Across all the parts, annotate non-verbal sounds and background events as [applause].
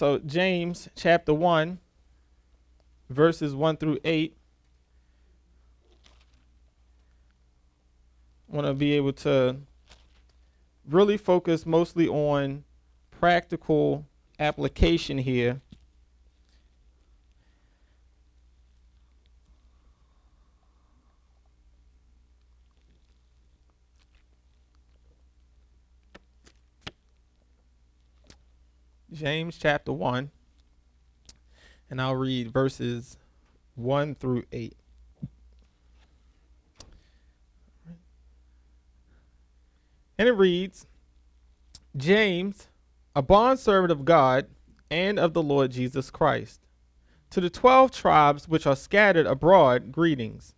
So, James chapter 1, verses 1 through 8. want to be able to really focus mostly on practical application here. James chapter 1, and I'll read verses 1 through 8. And it reads James, a bondservant of God and of the Lord Jesus Christ, to the twelve tribes which are scattered abroad, greetings.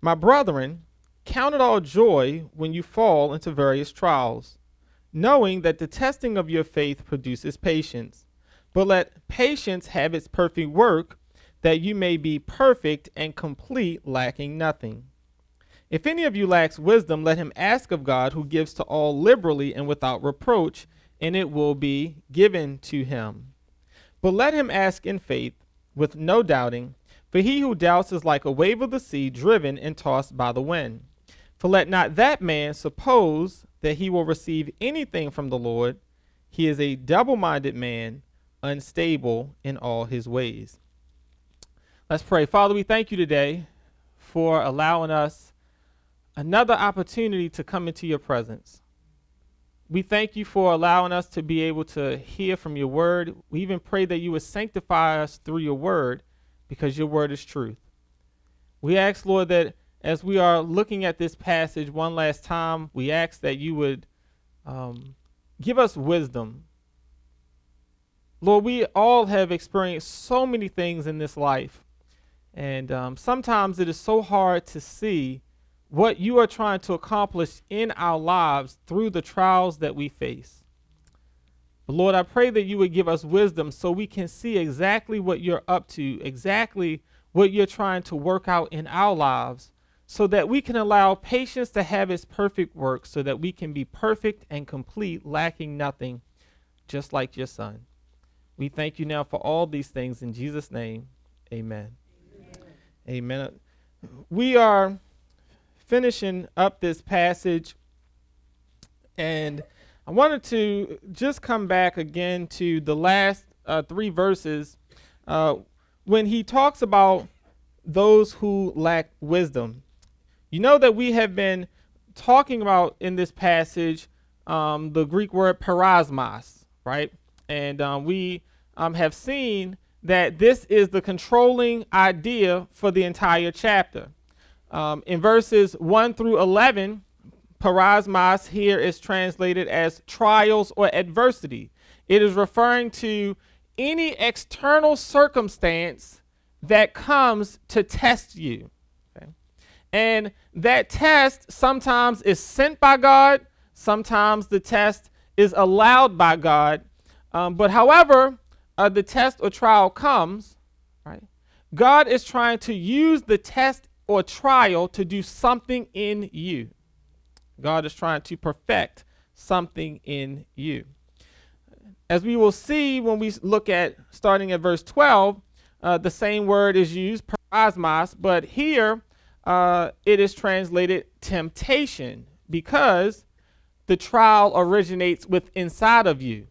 My brethren, count it all joy when you fall into various trials, knowing that the testing of your faith produces patience. But let patience have its perfect work, that you may be perfect and complete, lacking nothing. If any of you lacks wisdom, let him ask of God, who gives to all liberally and without reproach, and it will be given to him. But let him ask in faith, with no doubting, for he who doubts is like a wave of the sea, driven and tossed by the wind. For let not that man suppose that he will receive anything from the Lord. He is a double minded man, unstable in all his ways. Let's pray. Father, we thank you today for allowing us another opportunity to come into your presence. We thank you for allowing us to be able to hear from your word. We even pray that you would sanctify us through your word because your word is truth. We ask, Lord, that as we are looking at this passage one last time, we ask that you would um, give us wisdom. Lord, we all have experienced so many things in this life. And um, sometimes it is so hard to see what you are trying to accomplish in our lives through the trials that we face. But Lord, I pray that you would give us wisdom so we can see exactly what you're up to, exactly what you're trying to work out in our lives, so that we can allow patience to have its perfect work, so that we can be perfect and complete, lacking nothing, just like your Son. We thank you now for all these things in Jesus' name. Amen. Amen. amen. We are finishing up this passage, and I wanted to just come back again to the last uh, three verses uh, when he talks about those who lack wisdom. You know that we have been talking about in this passage um, the Greek word peirasmos, right? And um, we um, have seen that this is the controlling idea for the entire chapter. Um, in verses 1 through 11, peirasmos here is translated as trials or adversity. It is referring to any external circumstance that comes to test you. And that test sometimes is sent by God, sometimes the test is allowed by God. Um, but however, uh, the test or trial comes, right? God is trying to use the test or trial to do something in you. God is trying to perfect something in you. As we will see when we look at starting at verse 12, uh, the same word is used, peirasmos, but here uh, it is translated temptation because the trial originates with inside of you.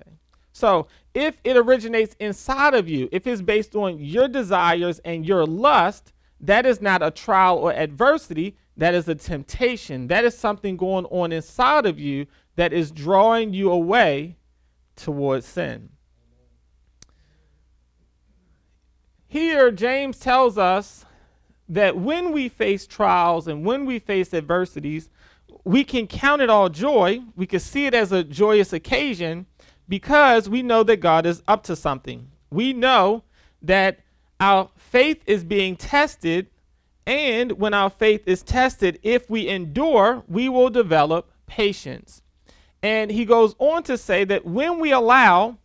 Okay? So if it originates inside of you, if it's based on your desires and your lust, that is not a trial or adversity. That is a temptation. That is something going on inside of you that is drawing you away towards sin. Here, James tells us that when we face trials and when we face adversities, we can count it all joy. We can see it as a joyous occasion because we know that God is up to something. We know that our faith is being tested, and when our faith is tested, if we endure, we will develop patience. And he goes on to say that when we allow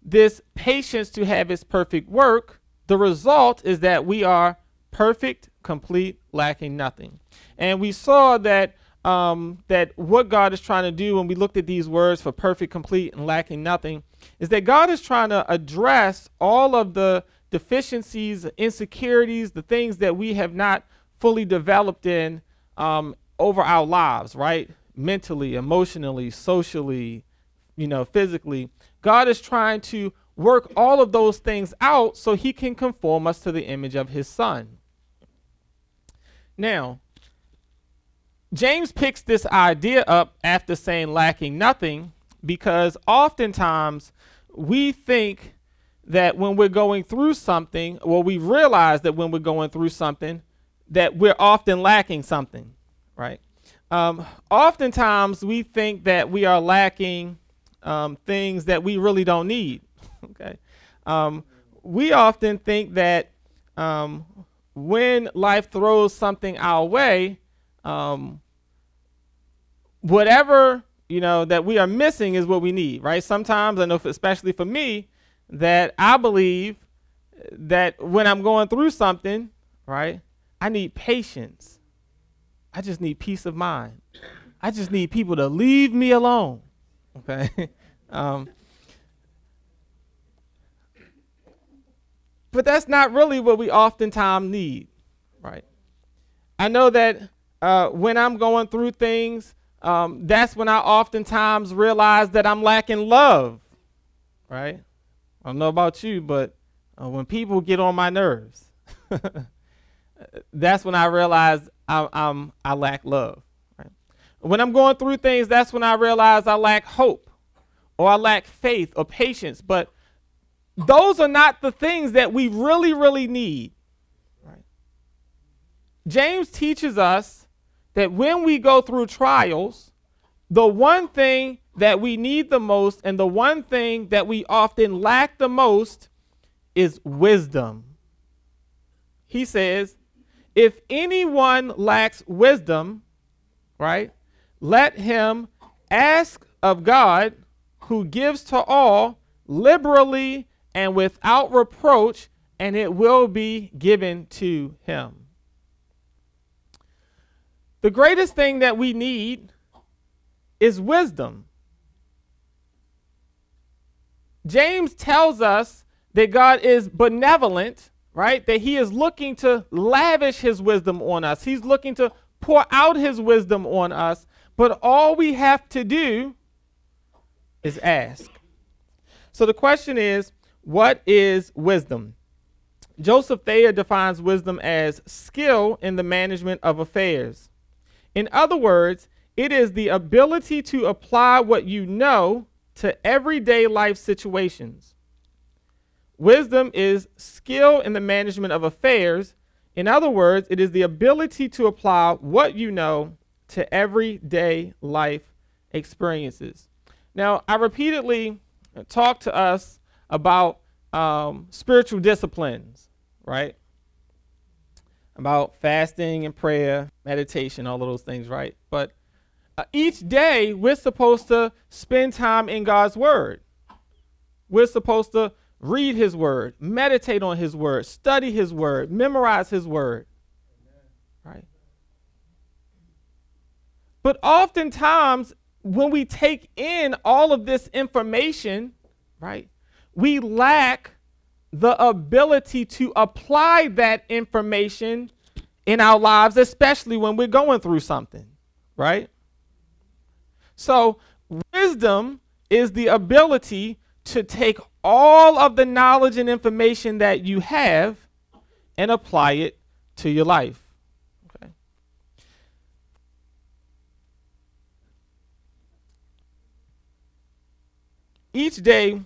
this patience to have its perfect work, the result is that we are perfect, complete, lacking nothing. And we saw that um, that what God is trying to do when we looked at these words for perfect, complete, and lacking nothing, is that God is trying to address all of the deficiencies, insecurities, the things that we have not fully developed in um, over our lives, right? Mentally, emotionally, socially, you know, physically. God is trying to work all of those things out so he can conform us to the image of his son. Now, James picks this idea up after saying lacking nothing because oftentimes we think that when we're going through something, well, we realize that when we're going through something, that we're often lacking something, right? Um, oftentimes we think that we are lacking um, things that we really don't need. [laughs] okay, um, we often think that um, when life throws something our way, um, whatever you know that we are missing is what we need, right? Sometimes I know, for, especially for me, that I believe that when I'm going through something, right, I need patience. I just need peace of mind. I just need people to leave me alone. Okay. [laughs] um, but that's not really what we oftentimes need, right? I know that uh, when I'm going through things, um, that's when I oftentimes realize that I'm lacking love, right? I don't know about you, but uh, when people get on my nerves, [laughs] that's when I realize I, I'm, I lack love. Right? When I'm going through things, that's when I realize I lack hope or I lack faith or patience. But those are not the things that we really, really need. Right? James teaches us that when we go through trials, the one thing that we need the most and the one thing that we often lack the most is wisdom. He says, if anyone lacks wisdom, right, let him ask of God, who gives to all liberally and without reproach, and it will be given to him. The greatest thing that we need is wisdom. James tells us that God is benevolent right? That he is looking to lavish his wisdom on us. He's looking to pour out his wisdom on us. But all we have to do is ask. So the question is what is wisdom? Joseph Thayer defines wisdom as skill in the management of affairs. In other words, it is the ability to apply what you know to everyday life situations. Wisdom is skill in the management of affairs. In other words, it is the ability to apply what you know to everyday life experiences. Now, I repeatedly talk to us about um, spiritual disciplines, right? About fasting and prayer, meditation, all of those things, right? But uh, each day we're supposed to spend time in God's Word. We're supposed to read his word, meditate on his word, study his word, memorize his word. Right? But oftentimes, when we take in all of this information, right, we lack the ability to apply that information in our lives, especially when we're going through something, right? So, wisdom is the ability to take all of the knowledge and information that you have and apply it to your life. Okay. Each day,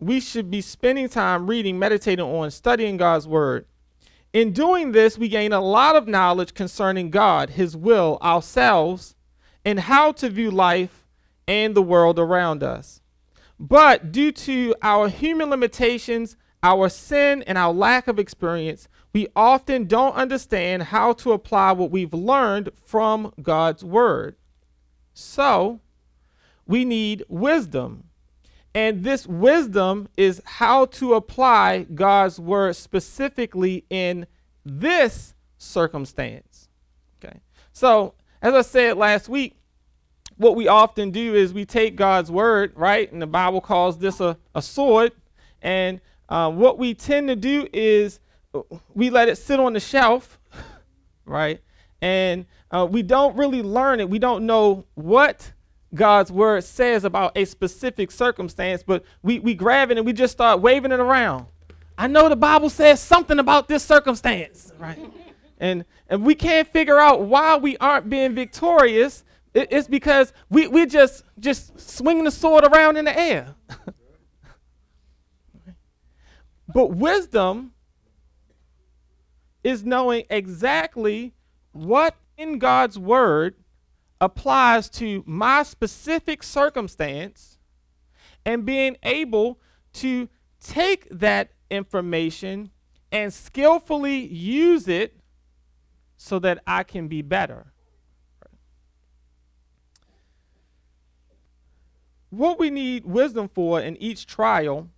we should be spending time reading, meditating on, studying God's Word. In doing this, we gain a lot of knowledge concerning God, His will, ourselves, and how to view life and the world around us. But due to our human limitations, our sin, and our lack of experience, we often don't understand how to apply what we've learned from God's Word. So, we need wisdom. And this wisdom is how to apply God's Word specifically in this circumstance. Okay. So, as I said last week, what we often do is we take God's word, right? And the Bible calls this a, a sword. And uh, what we tend to do is we let it sit on the shelf, [laughs] right? And uh, we don't really learn it. We don't know what God's word says about a specific circumstance, but we, we grab it and we just start waving it around. I know the Bible says something about this circumstance, right? [laughs] and and we can't figure out why we aren't being victorious. It, it's because we we just just swinging the sword around in the air. [laughs] but wisdom is knowing exactly what in God's word applies to my specific circumstance and being able to take that information and skillfully use it so that I can be better. What we need wisdom for in each trial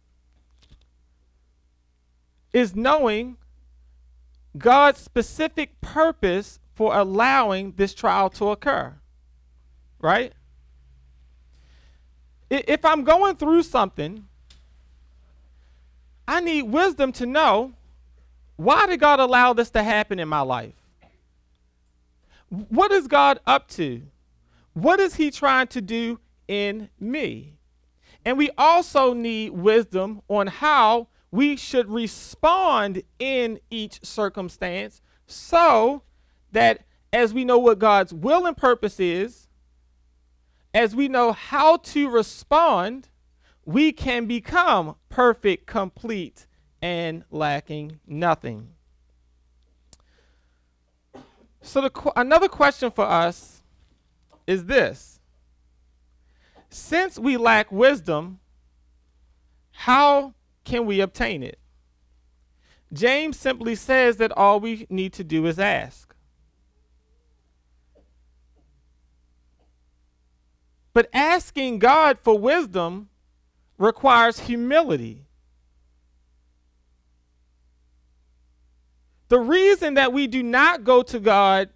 is knowing God's specific purpose for allowing this trial to occur. Right? If I'm going through something, I need wisdom to know why did God allow this to happen in my life? What is God up to? What is He trying to do in me? And we also need wisdom on how we should respond in each circumstance so that as we know what God's will and purpose is, as we know how to respond, we can become perfect, complete, and lacking nothing. So, the, another question for us is this Since we lack wisdom, how can we obtain it? James simply says that all we need to do is ask. But asking God for wisdom requires humility. The reason that we do not go to God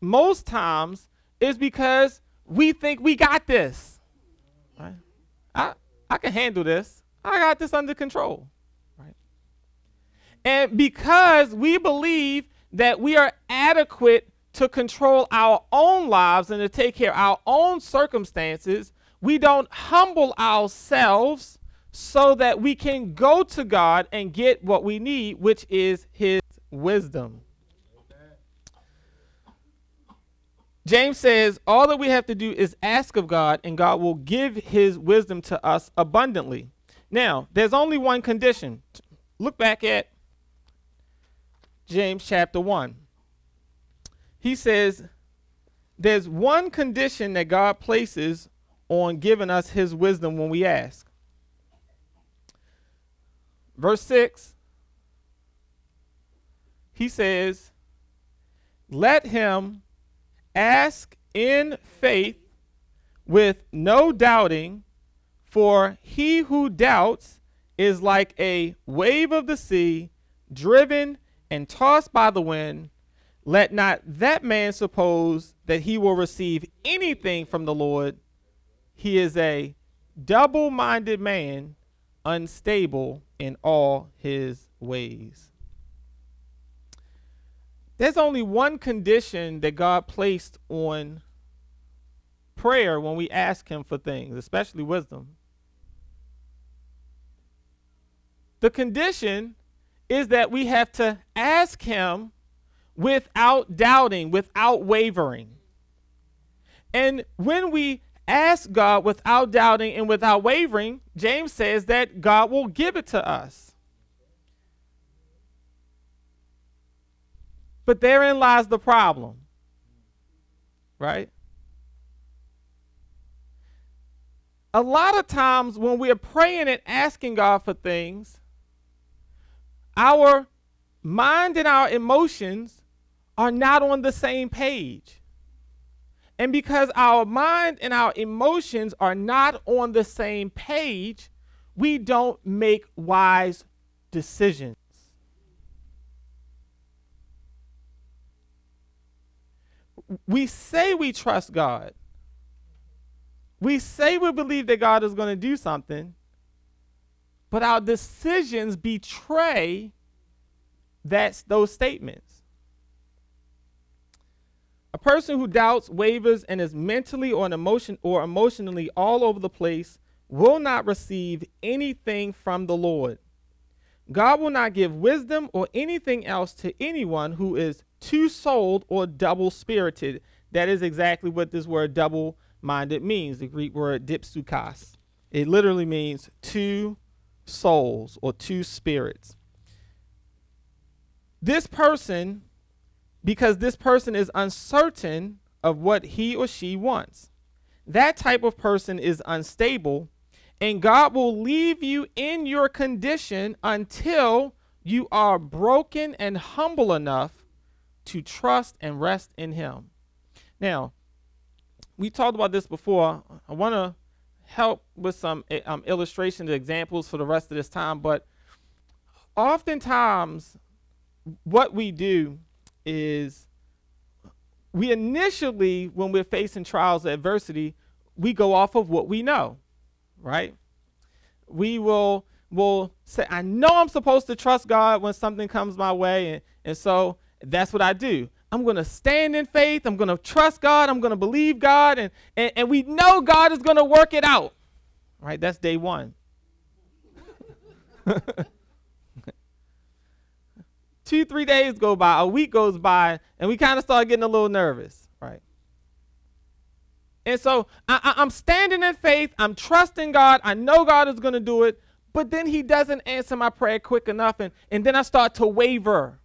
most times is because we think we got this. Right? I, I can handle this. I got this under control. Right? And because we believe that we are adequate to control our own lives and to take care of our own circumstances, we don't humble ourselves so that we can go to God and get what we need, which is His wisdom. James says, All that we have to do is ask of God, and God will give His wisdom to us abundantly. Now, there's only one condition. Look back at James chapter 1. He says, There's one condition that God places on giving us his wisdom when we ask. Verse 6, he says, Let him ask in faith with no doubting, for he who doubts is like a wave of the sea, driven and tossed by the wind. Let not that man suppose that he will receive anything from the Lord. He is a double minded man, unstable in all his ways. There's only one condition that God placed on prayer when we ask Him for things, especially wisdom. The condition is that we have to ask Him without doubting, without wavering. And when we ask God without doubting and without wavering, James says that God will give it to us. But therein lies the problem, right? A lot of times when we are praying and asking God for things, our mind and our emotions are not on the same page. And because our mind and our emotions are not on the same page, we don't make wise decisions. We say we trust God, we say we believe that God is going to do something, but our decisions betray that's those statements. A person who doubts, wavers, and is mentally or emotion or emotionally all over the place will not receive anything from the Lord. God will not give wisdom or anything else to anyone who is two souled or double spirited. That is exactly what this word double minded means, the Greek word dipsukas. It literally means two souls or two spirits. This person, because this person is uncertain of what he or she wants, that type of person is unstable, and God will leave you in your condition until you are broken and humble enough to trust and rest in Him. Now, we talked about this before. I want to help with some eh, um, illustrations, examples for the rest of this time, but oftentimes what we do is we initially, when we're facing trials adversity, we go off of what we know, right? We will will say, I know I'm supposed to trust God when something comes my way, and, and so that's what I do. I'm to stand in faith. I'm to trust God. I'm to believe God. And, and, and we know God is to work it out. Right? That's day one. [laughs] two, three days go by, a week goes by, and we kind of start getting a little nervous, right? And so I, am standing in faith. I'm trusting God. I know God is going to do it. But then He doesn't answer my prayer quick enough. And, and then I start to waver,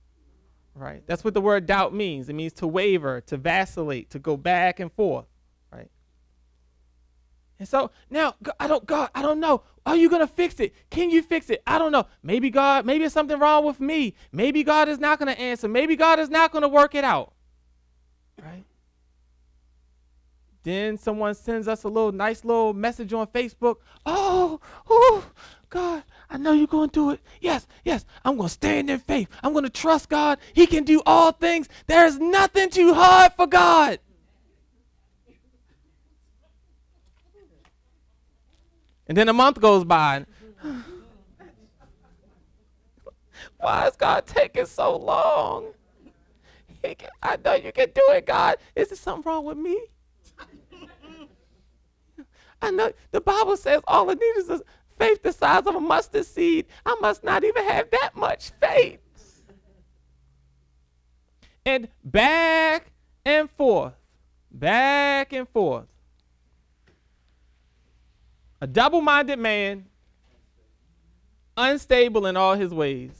right? That's what the word doubt means. It means to waver, to vacillate, to go back and forth. Right? And so now I don't God, I don't know. Are you gonna fix it? Can you fix it? I don't know. Maybe God, maybe it's something wrong with me. Maybe God is not gonna answer. Maybe God is not gonna work it out. Right? Then someone sends us a little nice little message on Facebook. Oh, oh, God, I know you're going to do it. Yes, yes, I'm going to stand in faith. I'm going to trust God. He can do all things. There is nothing too hard for God. And then a month goes by. [sighs] Why is God taking so long? Can, I know you can do it, God. Is there something wrong with me? [laughs] I know the Bible says all it needs is a faith the size of a mustard seed. I must not even have that much faith. And back and forth, back and forth. A double minded man, unstable in all his ways.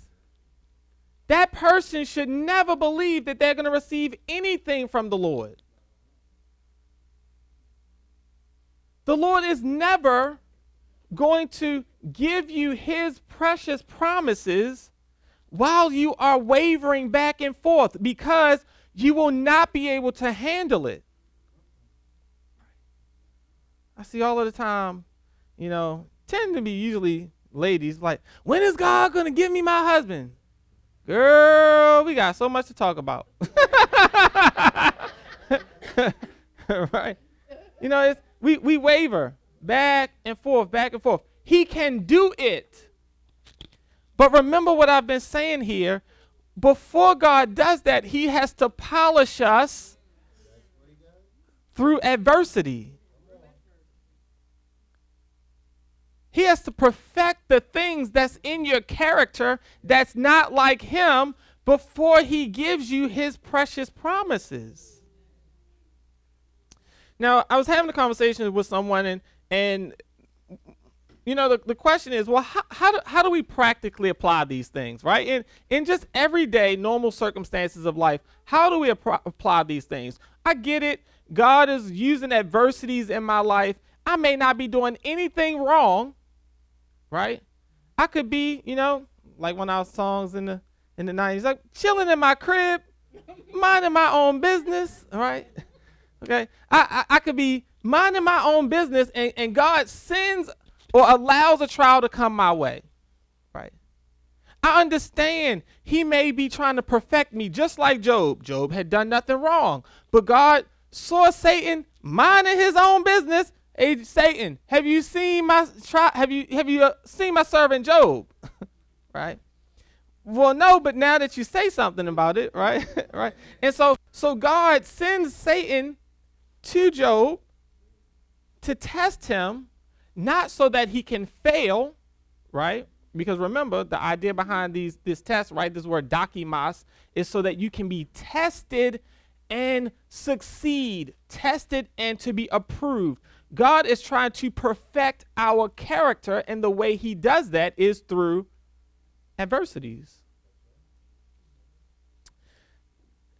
That person should never believe that they're going to receive anything from the Lord. The Lord is never going to give you his precious promises while you are wavering back and forth because you will not be able to handle it. I see all of the time you know, tend to be usually ladies like, when is God gonna give me my husband? Girl, we got so much to talk about. [laughs] right? You know, it's, we, we waver back and forth, back and forth. He can do it. But remember what I've been saying here. Before God does that, He has to polish us through adversity. He has to perfect the things that's in your character that's not like him before he gives you his precious promises. Now, I was having a conversation with someone and and you know the, the question is well how, how, do, how do we practically apply these things right? In in just everyday normal circumstances of life how do we ap- apply these things? I get it. God is using adversities in my life. I may not be doing anything wrong right? I could be, you know, like one of our songs in the in the 90s, like chilling in my crib, minding my own business, right? [laughs] Okay. I, I, I could be minding my own business and, and God sends or allows a trial to come my way. Right. I understand he may be trying to perfect me just like Job. Job had done nothing wrong. But God saw Satan minding his own business Hey Satan, have you seen my try? Have you have you uh, seen my servant Job? [laughs] right. Well, no, but now that you say something about it, right, [laughs] right, and so so God sends Satan to Job to test him, not so that he can fail, right? Because remember, the idea behind these this test, right? This word dokimas is so that you can be tested and succeed, tested and to be approved. God is trying to perfect our character, and the way He does that is through adversities.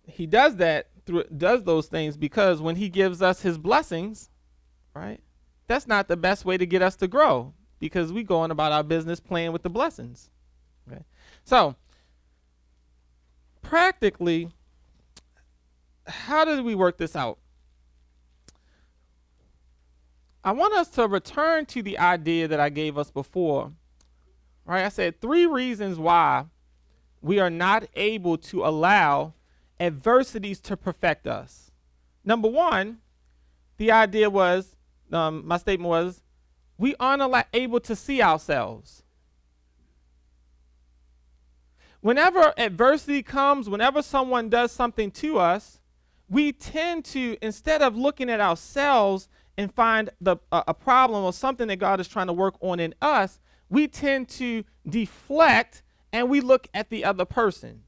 He does that through does those things because when He gives us His blessings, right? That's not the best way to get us to grow because we go on about our business playing with the blessings. Okay, so practically, how did we work this out? I want us to return to the idea that I gave us before. Right? I said three reasons why we are not able to allow adversities to perfect us. Number one, the idea was, um, my statement was, we aren't able to see ourselves. Whenever adversity comes, whenever someone does something to us, we tend to, instead of looking at ourselves and find the uh, a problem or something that God is trying to work on in us, we tend to deflect and we look at the other person.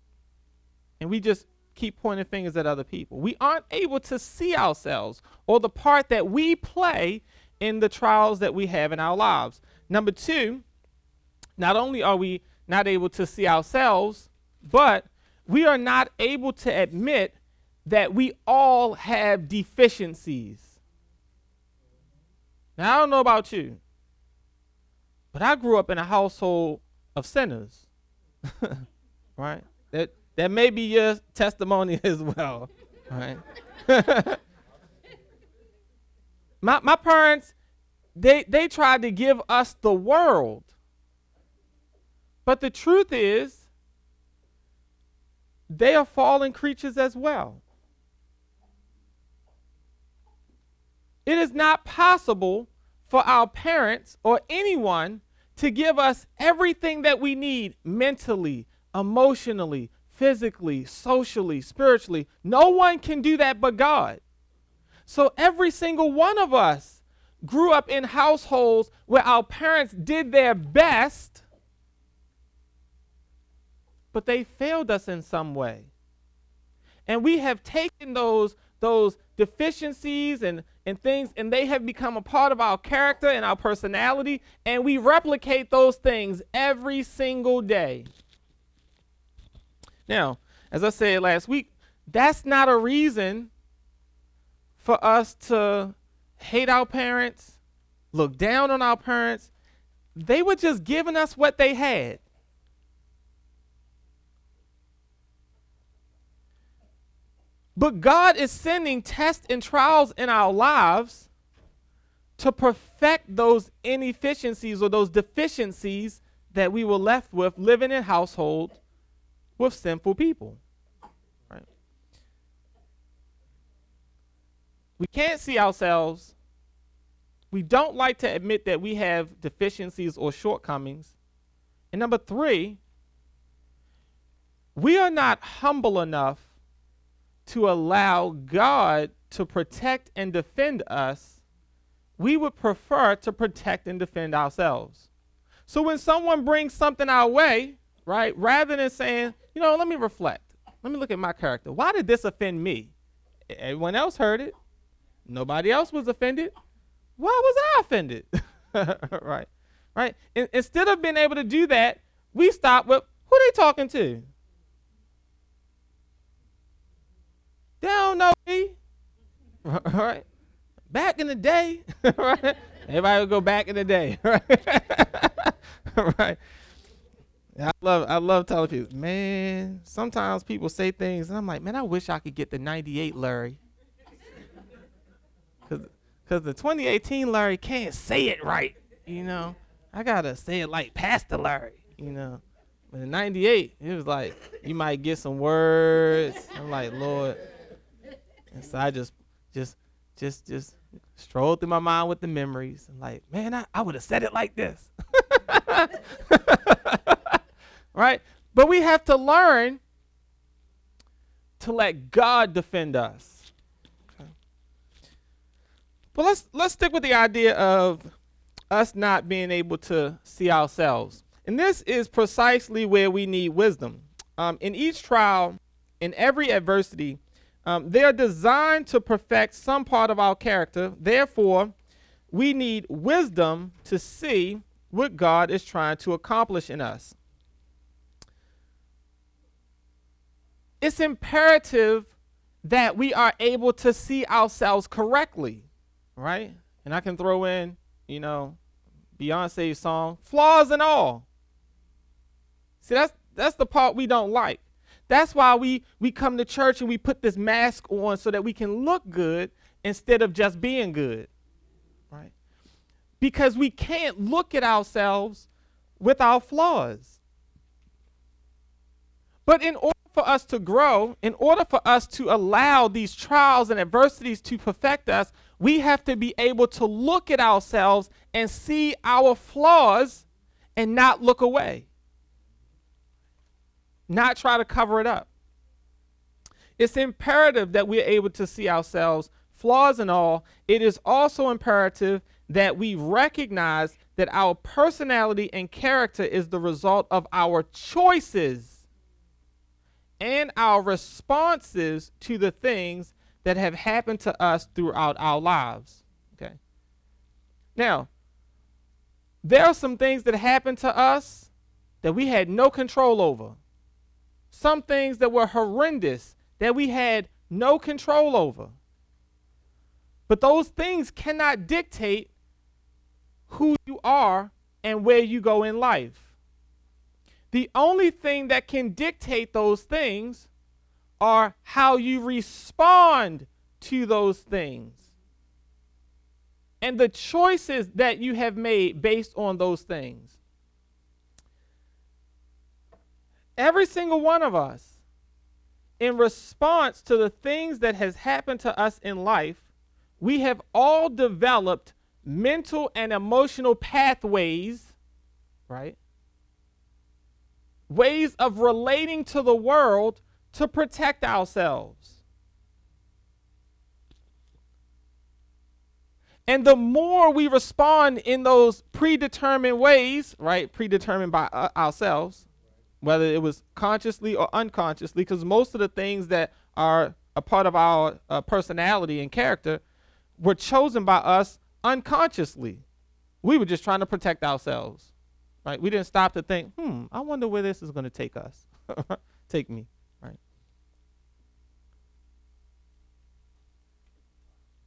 And we just keep pointing fingers at other people. We aren't able to see ourselves or the part that we play in the trials that we have in our lives. Number 2, not only are we not able to see ourselves, but we are not able to admit that we all have deficiencies. Now, I don't know about you, but I grew up in a household of sinners. [laughs] right? That that may be your testimony [laughs] as well. Right? [laughs] my my parents, they they tried to give us the world. But the truth is, they are fallen creatures as well. It is not possible for our parents or anyone to give us everything that we need mentally, emotionally, physically, socially, spiritually. No one can do that but God. So every single one of us grew up in households where our parents did their best, but they failed us in some way. And we have taken those those deficiencies and, and things, and they have become a part of our character and our personality, and we replicate those things every single day. Now, as I said last week, that's not a reason for us to hate our parents, look down on our parents. They were just giving us what they had. But God is sending tests and trials in our lives to perfect those inefficiencies or those deficiencies that we were left with living in household with sinful people. Right? We can't see ourselves. We don't like to admit that we have deficiencies or shortcomings. And number three, we are not humble enough to allow God to protect and defend us, we would prefer to protect and defend ourselves. So when someone brings something our way, right, rather than saying, you know, let me reflect, let me look at my character. Why did this offend me? Everyone else heard it. Nobody else was offended. Why was I offended? [laughs] right, right. In, instead of being able to do that, we stop with who they talking to. They don't know me. [laughs] Right? Back in the day, [laughs] right? Everybody would go back in the day, [laughs] right? right. I love I love telling people, man, sometimes people say things and I'm like, man, I wish I could get the 98 Larry. Cause, Cause the 2018 Larry can't say it right, you know. I gotta say it like Pastor Larry, you know. But in 98, it was like, you might get some words. I'm like, Lord, and so I just, just, just, just, stroll through my mind with the memories. And like, man, I, I would have said it like this. [laughs] right? But we have to learn to let God defend us. But let's let's stick with the idea of us not being able to see ourselves. And this is precisely where we need wisdom. Um, in each trial, in every adversity, um, they are designed to perfect some part of our character. Therefore, we need wisdom to see what God is trying to accomplish in us. It's imperative that we are able to see ourselves correctly, right? And I can throw in, you know, Beyonce's song, flaws and all. See, that's that's the part we don't like. That's why we we come to church and we put this mask on so that we can look good instead of just being good. Right? Because we can't look at ourselves with our flaws. But in order for us to grow, in order for us to allow these trials and adversities to perfect us, we have to be able to look at ourselves and see our flaws and not look away not try to cover it up. It's imperative that we're able to see ourselves, flaws and all. It is also imperative that we recognize that our personality and character is the result of our choices and our responses to the things that have happened to us throughout our lives. Okay. Now, there are some things that happened to us that we had no control over some things that were horrendous that we had no control over. But those things cannot dictate who you are and where you go in life. The only thing that can dictate those things are how you respond to those things and the choices that you have made based on those things. Every single one of us, in response to the things that has happened to us in life, we have all developed mental and emotional pathways, right? Ways of relating to the world to protect ourselves. And the more we respond in those predetermined ways, right? Predetermined by uh, ourselves, whether it was consciously or unconsciously, because most of the things that are a part of our uh, personality and character were chosen by us unconsciously. We were just trying to protect ourselves, right? We didn't stop to think, hmm, I wonder where this is going to take us, [laughs] take me, right?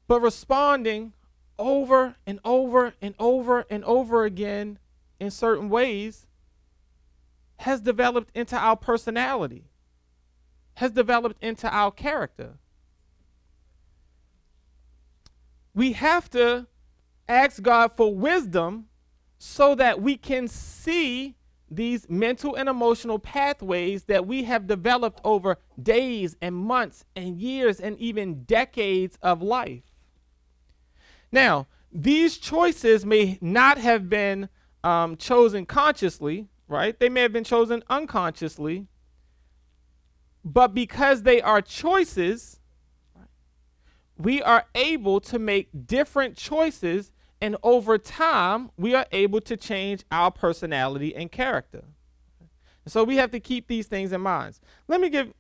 But responding over and over and over and over again in certain ways has developed into our personality, has developed into our character. We have to ask God for wisdom so that we can see these mental and emotional pathways that we have developed over days and months and years and even decades of life. Now, these choices may not have been um, chosen consciously, right? They may have been chosen unconsciously, but because they are choices, we are able to make different choices, and over time, we are able to change our personality and character. So we have to keep these things in mind. Let me give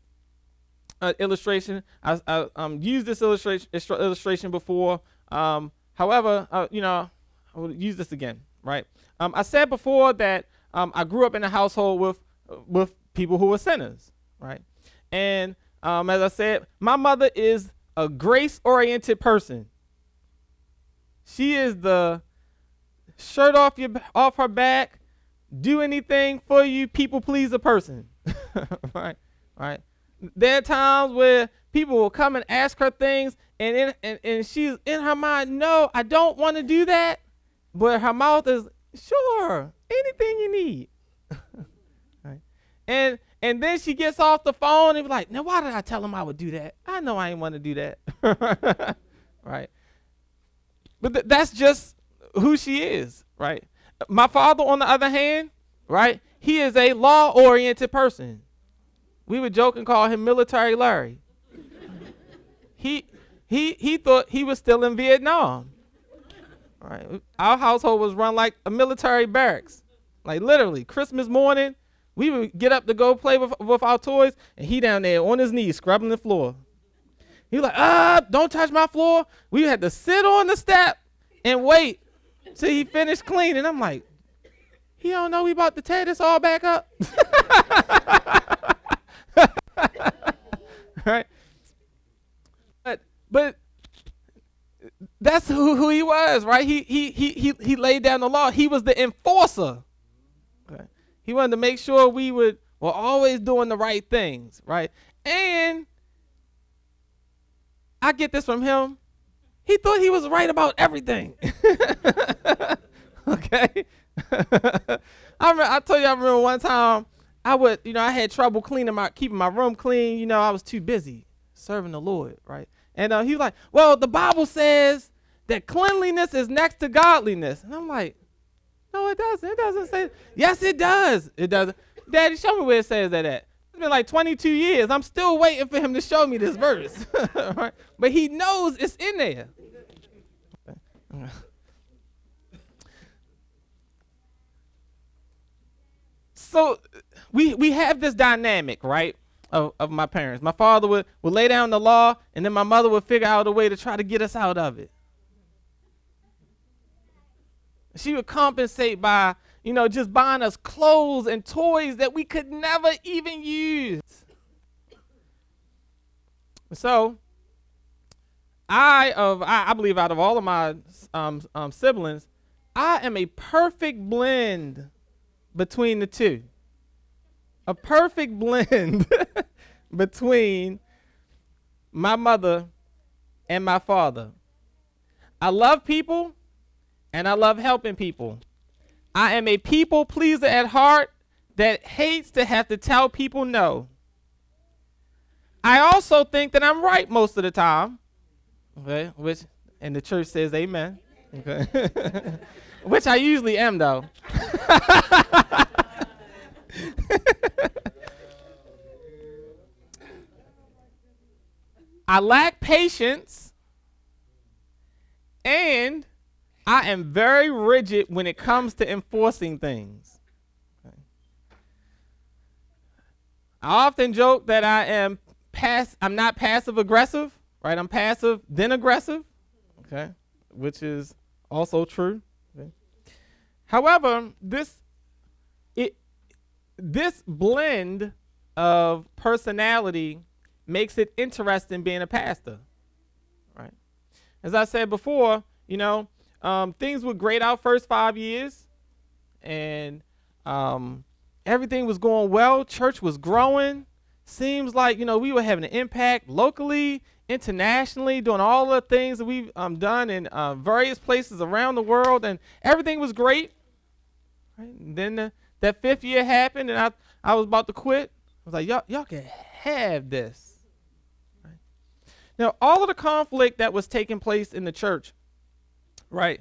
an illustration. I, I um, used this illustration illustration before. Um, however, uh, you know, I will use this again, right? Um, I said before that um, I grew up in a household with with people who were sinners, right? And um, as I said, my mother is a grace oriented person. She is the shirt off your off her back, do anything for you, people please a person, [laughs] right? Right. There are times where people will come and ask her things, and in, and, and she's in her mind, no, I don't want to do that, but her mouth is Sure, anything you need. [laughs] right. And and then she gets off the phone and be like, now why did I tell him I would do that? I know I didn't want to do that. [laughs] right. but th- that's just who she is, right? My father, on the other hand, right? He is a law-oriented person. We would joke and call him Military Larry. [laughs] he he he thought he was still in Vietnam. Right. Our household was run like a military barracks. Like literally, Christmas morning, we would get up to go play with, with our toys, and he down there on his knees scrubbing the floor. He was like, ah, don't touch my floor. We had to sit on the step and wait till he finished cleaning. I'm like, he don't know we about to tear this all back up. [laughs] right? But but that's who, who he was, right? He, he he he he laid down the law. He was the enforcer. Okay. He wanted to make sure we would were always doing the right things, right? And I get this from him. He thought he was right about everything. [laughs] okay. [laughs] I remember, I told you I remember one time I would, you know, I had trouble cleaning my keeping my room clean. You know, I was too busy serving the Lord, right? And uh, he was like, "Well, the Bible says that cleanliness is next to godliness," and I'm like, "No, it doesn't. It doesn't say." Yes, it does. It doesn't. Daddy, show me where it says that at. It's been like 22 years. I'm still waiting for him to show me this verse, [laughs] right? But he knows it's in there. so we we have this dynamic, right? Of, of my parents. My father would, would lay down the law, and then my mother would figure out a way to try to get us out of it. She would compensate by, you know, just buying us clothes and toys that we could never even use. So, I of I, I believe out of all of my um, um, siblings, I am a perfect blend between the two. A perfect [laughs] blend between my mother and my father. I love people and I love helping people. I am a people pleaser at heart that hates to have to tell people no. I also think that I'm right most of the time. Okay, which and the church says amen. Okay. [laughs] which I usually am though. [laughs] I lack patience and I am very rigid when it comes to enforcing things. Okay. I often joke that I am pass I'm not passive aggressive, right? I'm passive then aggressive. Okay? Which is also true. Okay? However, this it this blend of personality makes it interesting being a pastor. Right? As I said before, you know, um, things were great our first five years, and um, everything was going well. Church was growing. Seems like you know we were having an impact locally, internationally, doing all the things that we've um, done in uh, various places around the world, and everything was great. Right? And then the, that fifth year happened, and I I was about to quit. I was like, y'all y'all can have this. Right? Now all of the conflict that was taking place in the church right?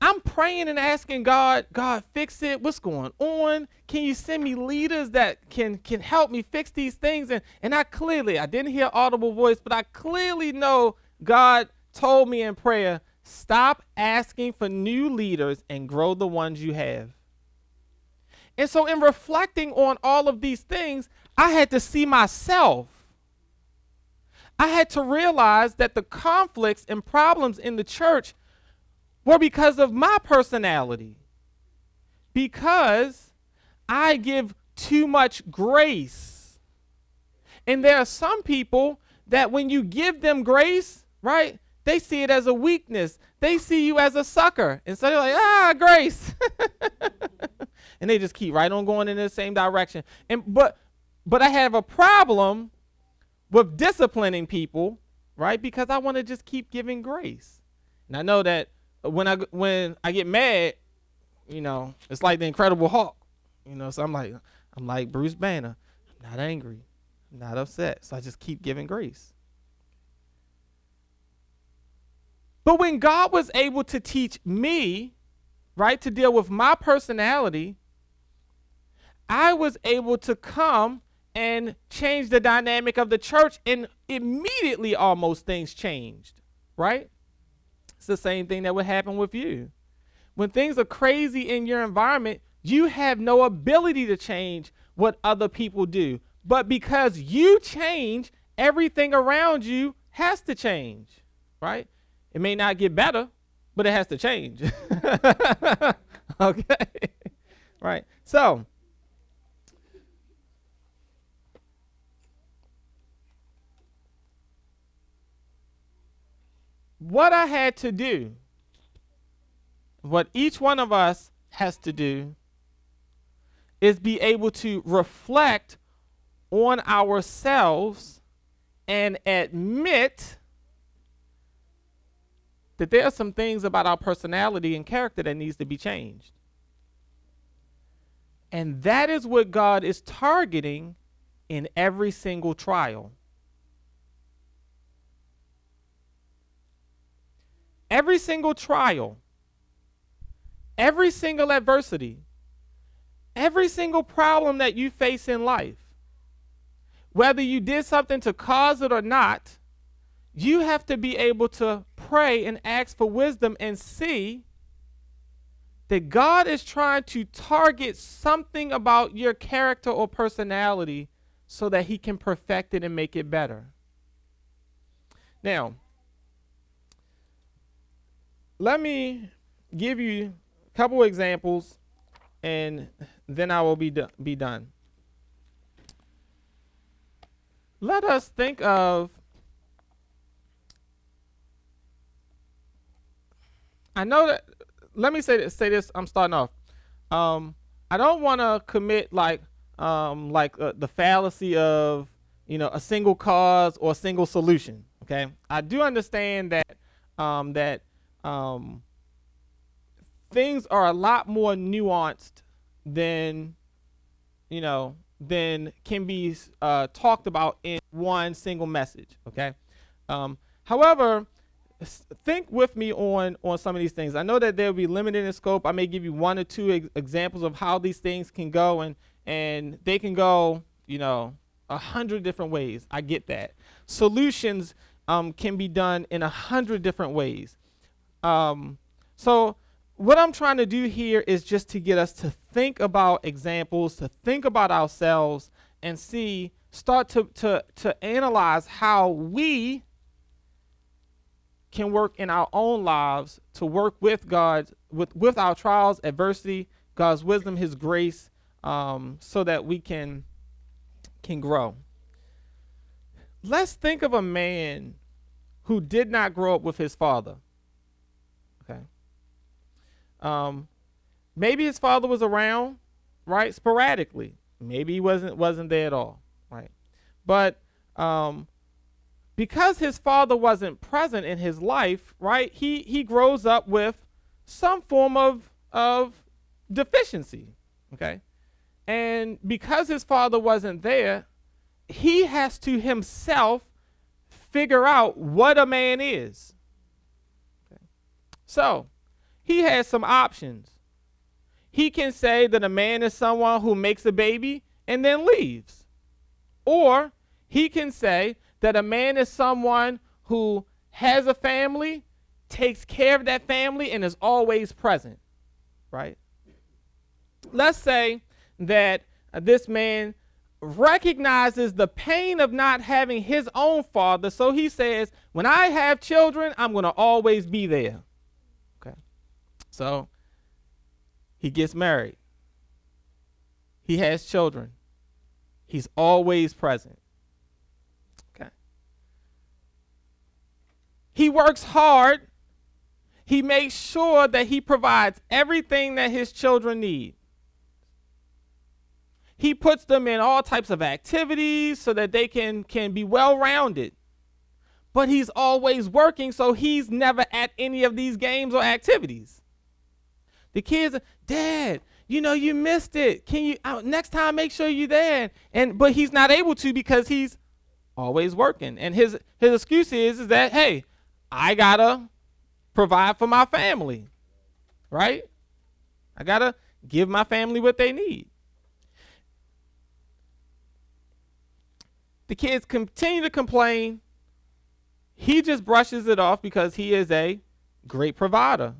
I'm praying and asking God, God, fix it. What's going on? Can you send me leaders that can can help me fix these things? And and I clearly, I didn't hear audible voice, but I clearly know God told me in prayer, stop asking for new leaders and grow the ones you have. And so in reflecting on all of these things, I had to see myself. I had to realize that the conflicts and problems in the church were because of my personality. Because I give too much grace. And there are some people that when you give them grace, right, they see it as a weakness. They see you as a sucker. And so they're like, ah, grace. [laughs] and they just keep right on going in the same direction. And but but I have a problem with disciplining people, right? Because I want to just keep giving grace. And I know that when I when I get mad, you know, it's like the Incredible Hulk. You know, so I'm like I'm like Bruce Banner. I'm not angry. I'm not upset. So I just keep giving grace. But when God was able to teach me, right, to deal with my personality, I was able to come and change the dynamic of the church, and immediately almost things changed, right? It's the same thing that would happen with you. When things are crazy in your environment, you have no ability to change what other people do. But because you change, everything around you has to change, right? It may not get better, but it has to change. [laughs] okay? [laughs] right. So, what I had to do, what each one of us has to do, is be able to reflect on ourselves and admit that there are some things about our personality and character that needs to be changed. And that is what God is targeting in every single trial. Every single trial, every single adversity, every single problem that you face in life, whether you did something to cause it or not, you have to be able to pray and ask for wisdom and see that God is trying to target something about your character or personality so that he can perfect it and make it better. Now, let me give you a couple examples and then I will be, do- be done. Let us think of I know that let me say this, say this I'm starting off. Um, I don't want to commit like um, like uh, the fallacy of you know a single cause or a single solution. Okay, I do understand that um, that um, things are a lot more nuanced than you know than can be uh, talked about in one single message. Okay. Um, however, think with me on on some of these things. I know that they'll be limited in scope. I may give you one or two ex- examples of how these things can go, and and they can go, you know, a hundred different ways. I get that. Solutions um, can be done in a hundred different ways. Um, so what I'm trying to do here is just to get us to think about examples, to think about ourselves, and see, start to to to analyze how we can work in our own lives to work with God, with, with our trials, adversity, God's wisdom, His grace, um, so that we can can grow. Let's think of a man who did not grow up with his father. Okay. Um, maybe his father was around, right, sporadically. Maybe he wasn't wasn't there at all, right? But um, because his father wasn't present in his life, right? He he grows up with some form of of deficiency, okay? And because his father wasn't there, he has to himself figure out what a man is. So, he has some options. He can say that a man is someone who makes a baby and then leaves. Or he can say that a man is someone who has a family, takes care of that family, and is always present, right? Let's say that this man recognizes the pain of not having his own father, so he says, When I have children, I'm going to always be there. So he gets married, he has children, he's always present. Okay. He works hard. He makes sure that he provides everything that his children need. He puts them in all types of activities so that they can, can be well rounded. But he's always working, so he's never at any of these games or activities. The kids, are, Dad, you know you missed it. Can you uh, next time make sure you're there? And but he's not able to because he's always working. And his his excuse is, is that hey, I gotta provide for my family, right? I got to give my family what they need. The kids continue to complain. He just brushes it off because he is a great provider.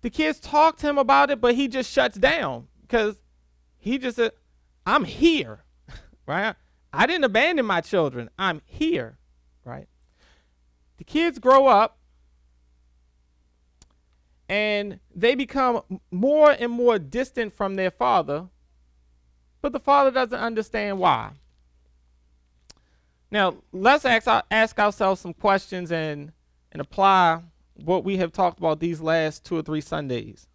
The kids talk to him about it, but he just shuts down because he just said, I'm here, [laughs] right? I didn't abandon my children. I'm here, right? The kids grow up and they become more and more distant from their father, but the father doesn't understand why. Now, let's ask, ask ourselves some questions and, and apply what we have talked about these last two or three Sundays.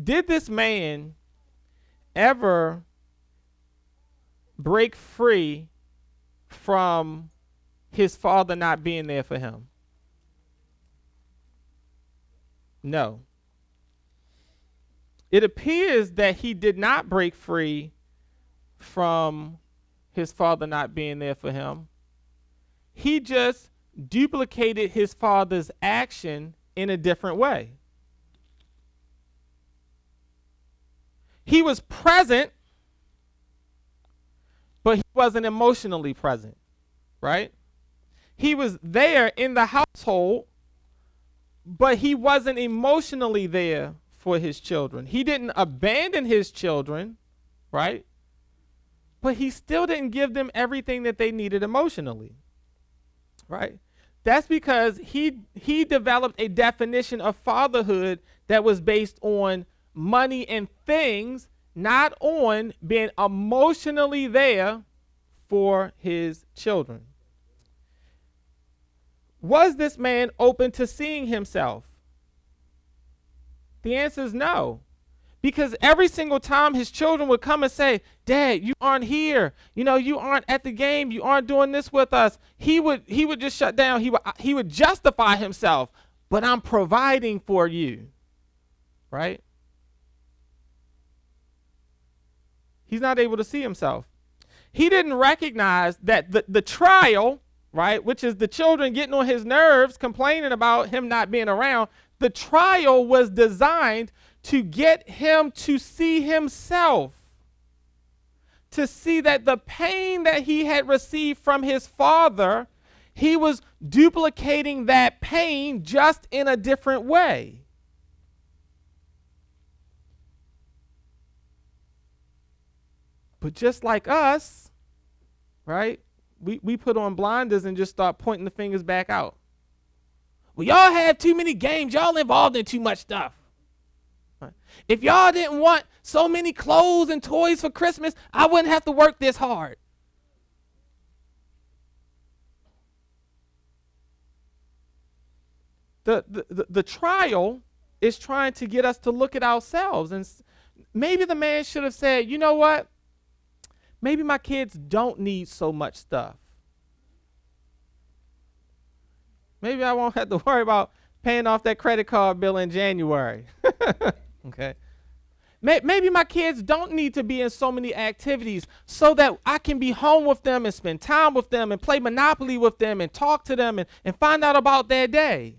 Did this man ever break free from his father not being there for him? No. It appears that he did not break free from his father not being there for him. He just duplicated his father's action in a different way. He was present, but he wasn't emotionally present, right? He was there in the household, but he wasn't emotionally there for his children. He didn't abandon his children, right? But he still didn't give them everything that they needed emotionally. Right? That's because he he developed a definition of fatherhood that was based on money and things, not on being emotionally there for his children. Was this man open to seeing himself? The answer is no. Because every single time his children would come and say, Dad, you aren't here. You know, you aren't at the game. You aren't doing this with us. He would he would just shut down. He would he would justify himself, but I'm providing for you. Right? He's not able to see himself. He didn't recognize that the, the trial, right, which is the children getting on his nerves, complaining about him not being around, the trial was designed to get him to see himself, to see that the pain that he had received from his father, he was duplicating that pain just in a different way. But just like us, right? We, we put on blinders and just start pointing the fingers back out. Well, y'all have too many games. Y'all involved in too much stuff. If y'all didn't want so many clothes and toys for Christmas, I wouldn't have to work this hard. The, the, the, the trial is trying to get us to look at ourselves. And maybe the man should have said, you know what? Maybe my kids don't need so much stuff. Maybe I won't have to worry about paying off that credit card bill in January. [laughs] okay. Maybe my kids don't need to be in so many activities so that I can be home with them and spend time with them and play Monopoly with them and talk to them and, and find out about their day.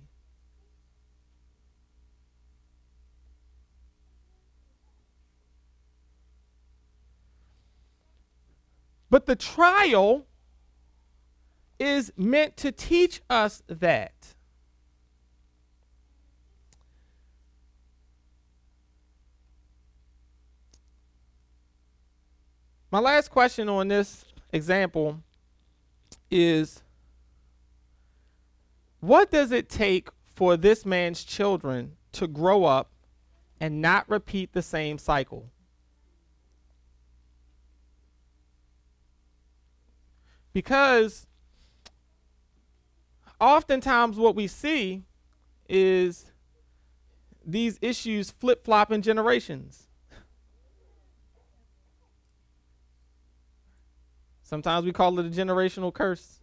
But the trial is meant to teach us that. My last question on this example is what does it take for this man's children to grow up and not repeat the same cycle? Because oftentimes what we see is these issues flip flop in generations. Sometimes we call it a generational curse.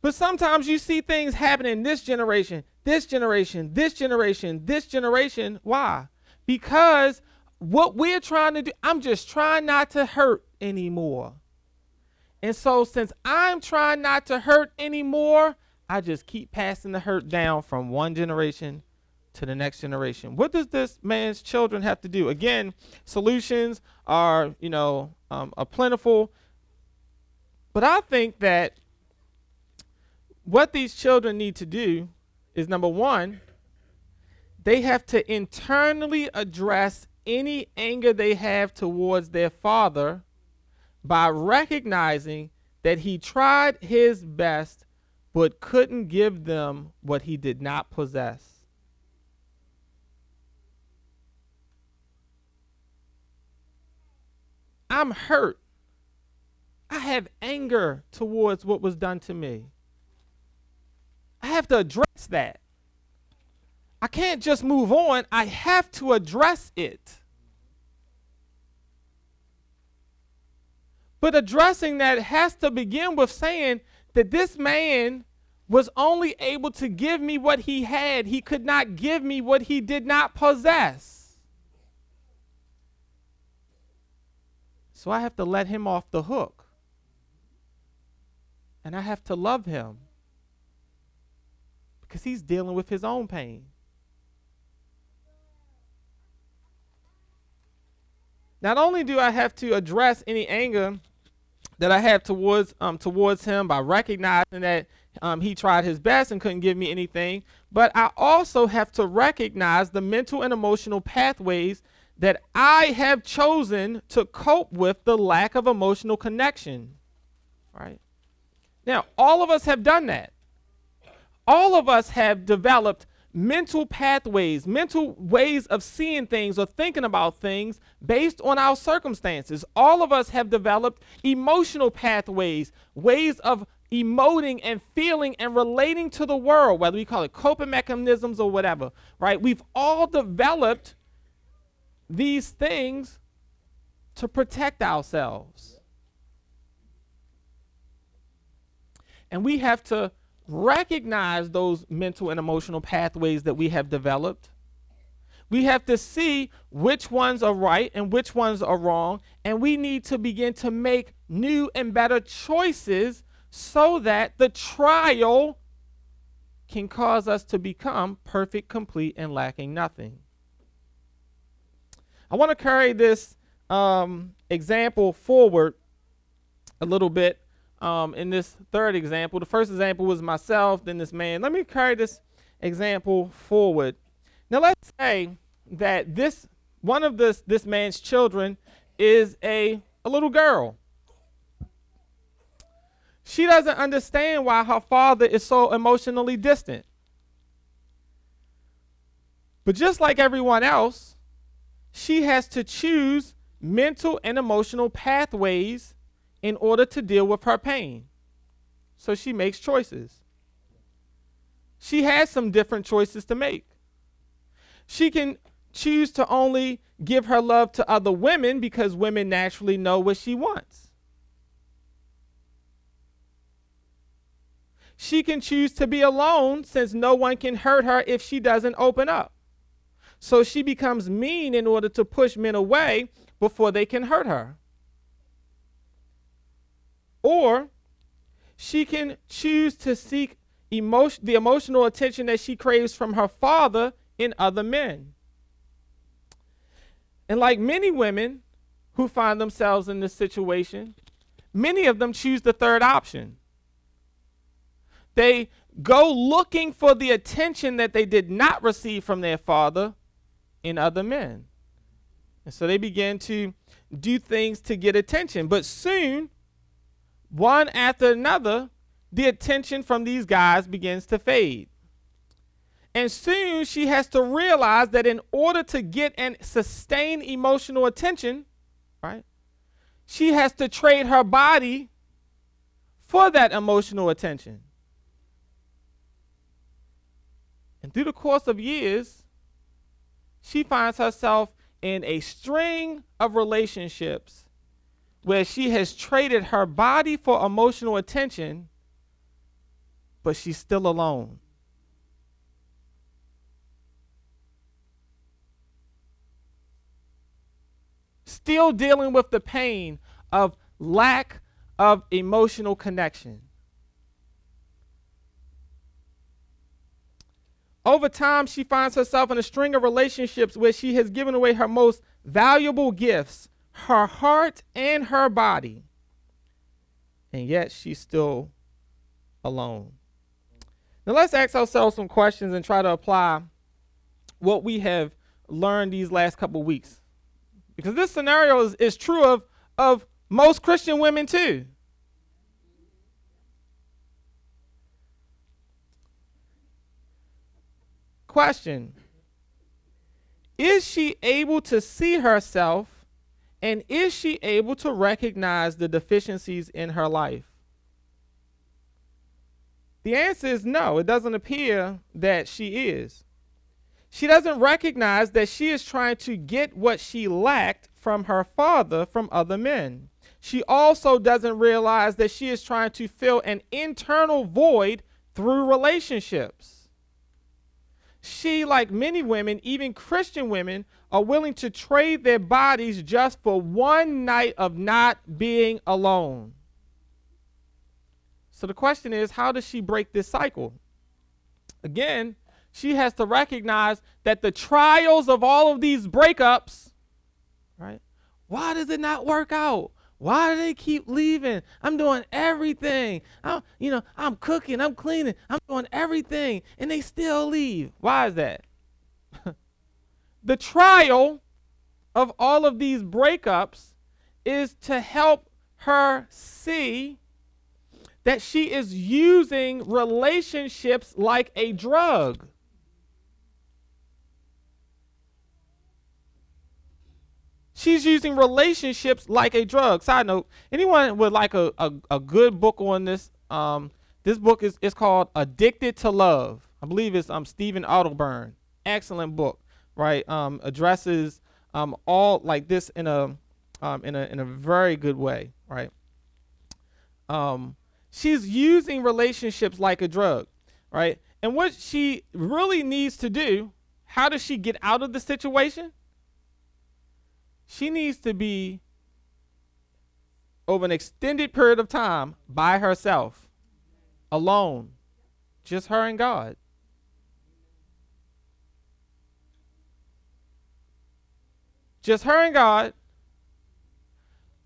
But sometimes you see things happen in this generation, this generation, this generation, this generation. Why? Because what we're trying to do, I'm just trying not to hurt anymore. And so, since I'm trying not to hurt anymore, I just keep passing the hurt down from one generation to the next generation. What does this man's children have to do? Again, solutions are, you know, um, plentiful. But I think that what these children need to do is number one, they have to internally address any anger they have towards their father by recognizing that he tried his best but couldn't give them what he did not possess. I'm hurt. I have anger towards what was done to me. I have to address that. I can't just move on, I have to address it. But addressing that has to begin with saying that this man was only able to give me what he had, he could not give me what he did not possess. So I have to let him off the hook. And I have to love him because he's dealing with his own pain. Not only do I have to address any anger that I have towards um, towards him by recognizing that um, he tried his best and couldn't give me anything, but I also have to recognize the mental and emotional pathways that I have chosen to cope with the lack of emotional connection. Right? Now, all of us have done that. All of us have developed mental pathways, mental ways of seeing things or thinking about things based on our circumstances. All of us have developed emotional pathways, ways of emoting and feeling and relating to the world, whether we call it coping mechanisms or whatever, right? We've all developed these things to protect ourselves. And we have to recognize those mental and emotional pathways that we have developed. We have to see which ones are right and which ones are wrong, and we need to begin to make new and better choices so that the trial can cause us to become perfect, complete, and lacking nothing. I want to carry this um, example forward a little bit um, in this third example. The first example was myself, then this man. Let me carry this example forward. Now, let's say that this one of this this man's children is a, a little girl. She doesn't understand why her father is so emotionally distant. But just like everyone else, she has to choose mental and emotional pathways in order to deal with her pain. So she makes choices. She has some different choices to make. She can choose to only give her love to other women because women naturally know what she wants. She can choose to be alone since no one can hurt her if she doesn't open up. So she becomes mean in order to push men away before they can hurt her. Or she can choose to seek emotion, the emotional attention that she craves from her father in other men. And like many women who find themselves in this situation, many of them choose the third option. They go looking for the attention that they did not receive from their father in other men. And so they begin to do things to get attention. But soon, one after another, the attention from these guys begins to fade. And soon she has to realize that in order to get and sustain emotional attention, right, she has to trade her body for that emotional attention. And through the course of years, she finds herself in a string of relationships where she has traded her body for emotional attention, but she's still alone. Still dealing with the pain of lack of emotional connection. Over time, she finds herself in a string of relationships where she has given away her most valuable gifts, her heart and her body. And yet she's still alone. Now let's ask ourselves some questions and try to apply what we have learned these last couple weeks. Because this scenario is, is true of, of most Christian women too. Question Is she able to see herself and is she able to recognize the deficiencies in her life? The answer is no, it doesn't appear that she is. She doesn't recognize that she is trying to get what she lacked from her father from other men. She also doesn't realize that she is trying to fill an internal void through relationships. She, like many women, even Christian women, are willing to trade their bodies just for one night of not being alone. So the question is, how does she break this cycle? Again, she has to recognize that the trials of all of these breakups, right? Why does it not work out? Why do they keep leaving? I'm doing everything. I'm, you know, I'm cooking, I'm cleaning, I'm doing everything, and they still leave. Why is that? The trial of all of these breakups is to help her see that she is using relationships like a drug. She's using relationships like a drug. Side note, anyone would like a, a, a good book on this? Um, this book is, called Addicted to Love. I believe it's um Stephen Arterburn. Excellent book, right? Um, addresses um all like this in a um in a in a very good way, right? Um, she's using relationships like a drug, right? And what she really needs to do, how does she get out of the situation? she needs to be over an extended period of time by herself, alone, just her and God. Just her and God,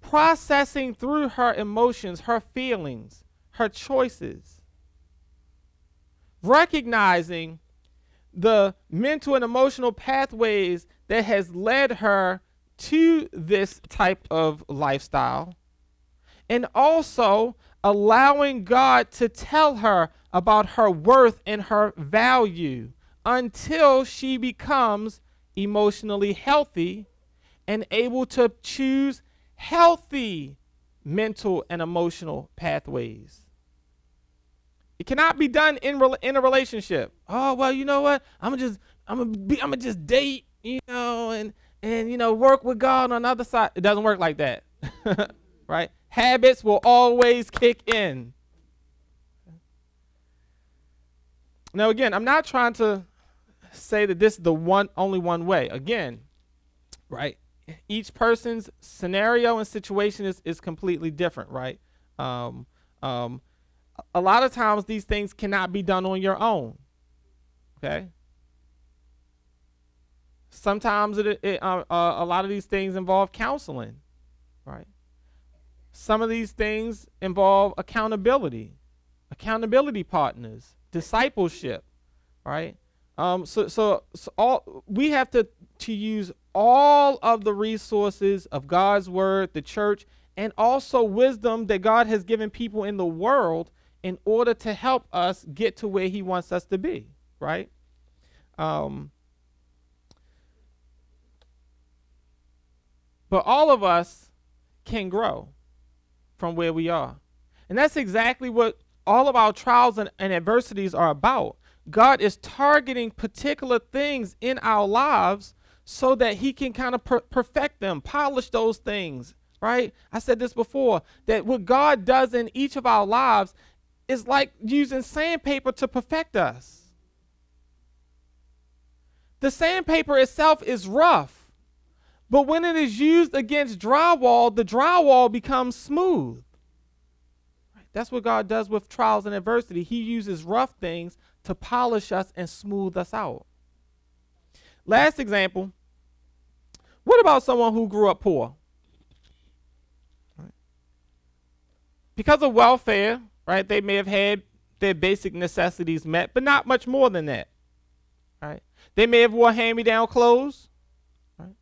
processing through her emotions, her feelings, her choices, recognizing the mental and emotional pathways that has led her to this type of lifestyle and also allowing God to tell her about her worth and her value until she becomes emotionally healthy and able to choose healthy mental and emotional pathways. It cannot be done in re- in a relationship. Oh well, you know what? I'm just I'm gonna be I'm gonna just date, you know, and and you know work with God on the other side. It doesn't work like that, [laughs] right? Habits will always kick in. Now again, I'm not trying to say that this is the one only one way. Again, right? Each person's scenario and situation is, is completely different, right? Um, um, a lot of times these things cannot be done on your own. Okay, Sometimes it, it uh, uh, a lot of these things involve counseling, right? Some of these things involve accountability, accountability partners, discipleship, right? Um, so, so, so all we have to to use all of the resources of God's word, the church, and also wisdom that God has given people in the world in order to help us get to where He wants us to be, right? Um, But all of us can grow from where we are. And that's exactly what all of our trials and, and adversities are about. God is targeting particular things in our lives so that He can kind of per- perfect them, polish those things, right? I said this before that what God does in each of our lives is like using sandpaper to perfect us. The sandpaper itself is rough but when it is used against drywall, the drywall becomes smooth. That's what God does with trials and adversity. He uses rough things to polish us and smooth us out. Last example. What about someone who grew up poor? Because of welfare, right? They may have had their basic necessities met, but not much more than that. Right? They may have wore hand-me-down clothes. Right?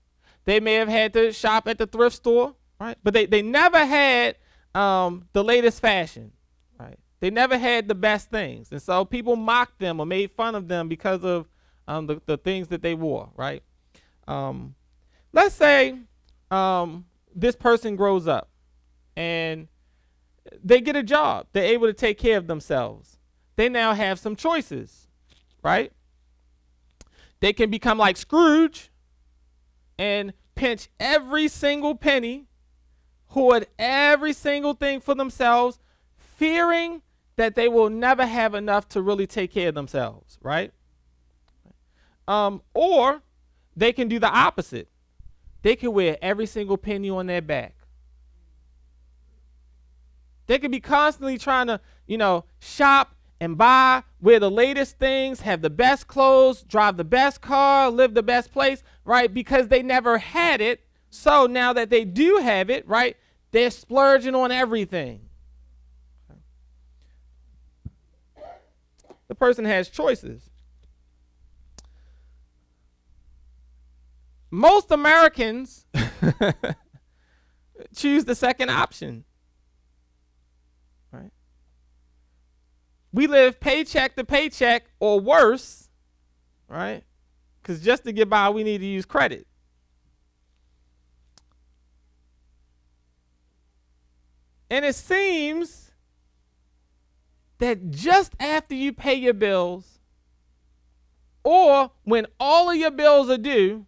They may have had to shop at the thrift store, right? But they, they never had um, the latest fashion, right? They never had the best things, and so people mocked them or made fun of them because of um, the the things that they wore, right? Um, let's say um, this person grows up and they get a job. They're able to take care of themselves. They now have some choices, right? They can become like Scrooge and pinch every single penny, hoard every single thing for themselves, fearing that they will never have enough to really take care of themselves, right? Um, or they can do the opposite. They can wear every single penny on their back. They could be constantly trying to, you know, shop and buy, wear the latest things, have the best clothes, drive the best car, live the best place, right? Because they never had it. So now that they do have it, right, they're splurging on everything. The person has choices. Most Americans [laughs] choose the second option. Right? We live paycheck to paycheck or worse, right? Because just to get by, we need to use credit. And it seems that just after you pay your bills, or when all of your bills are due,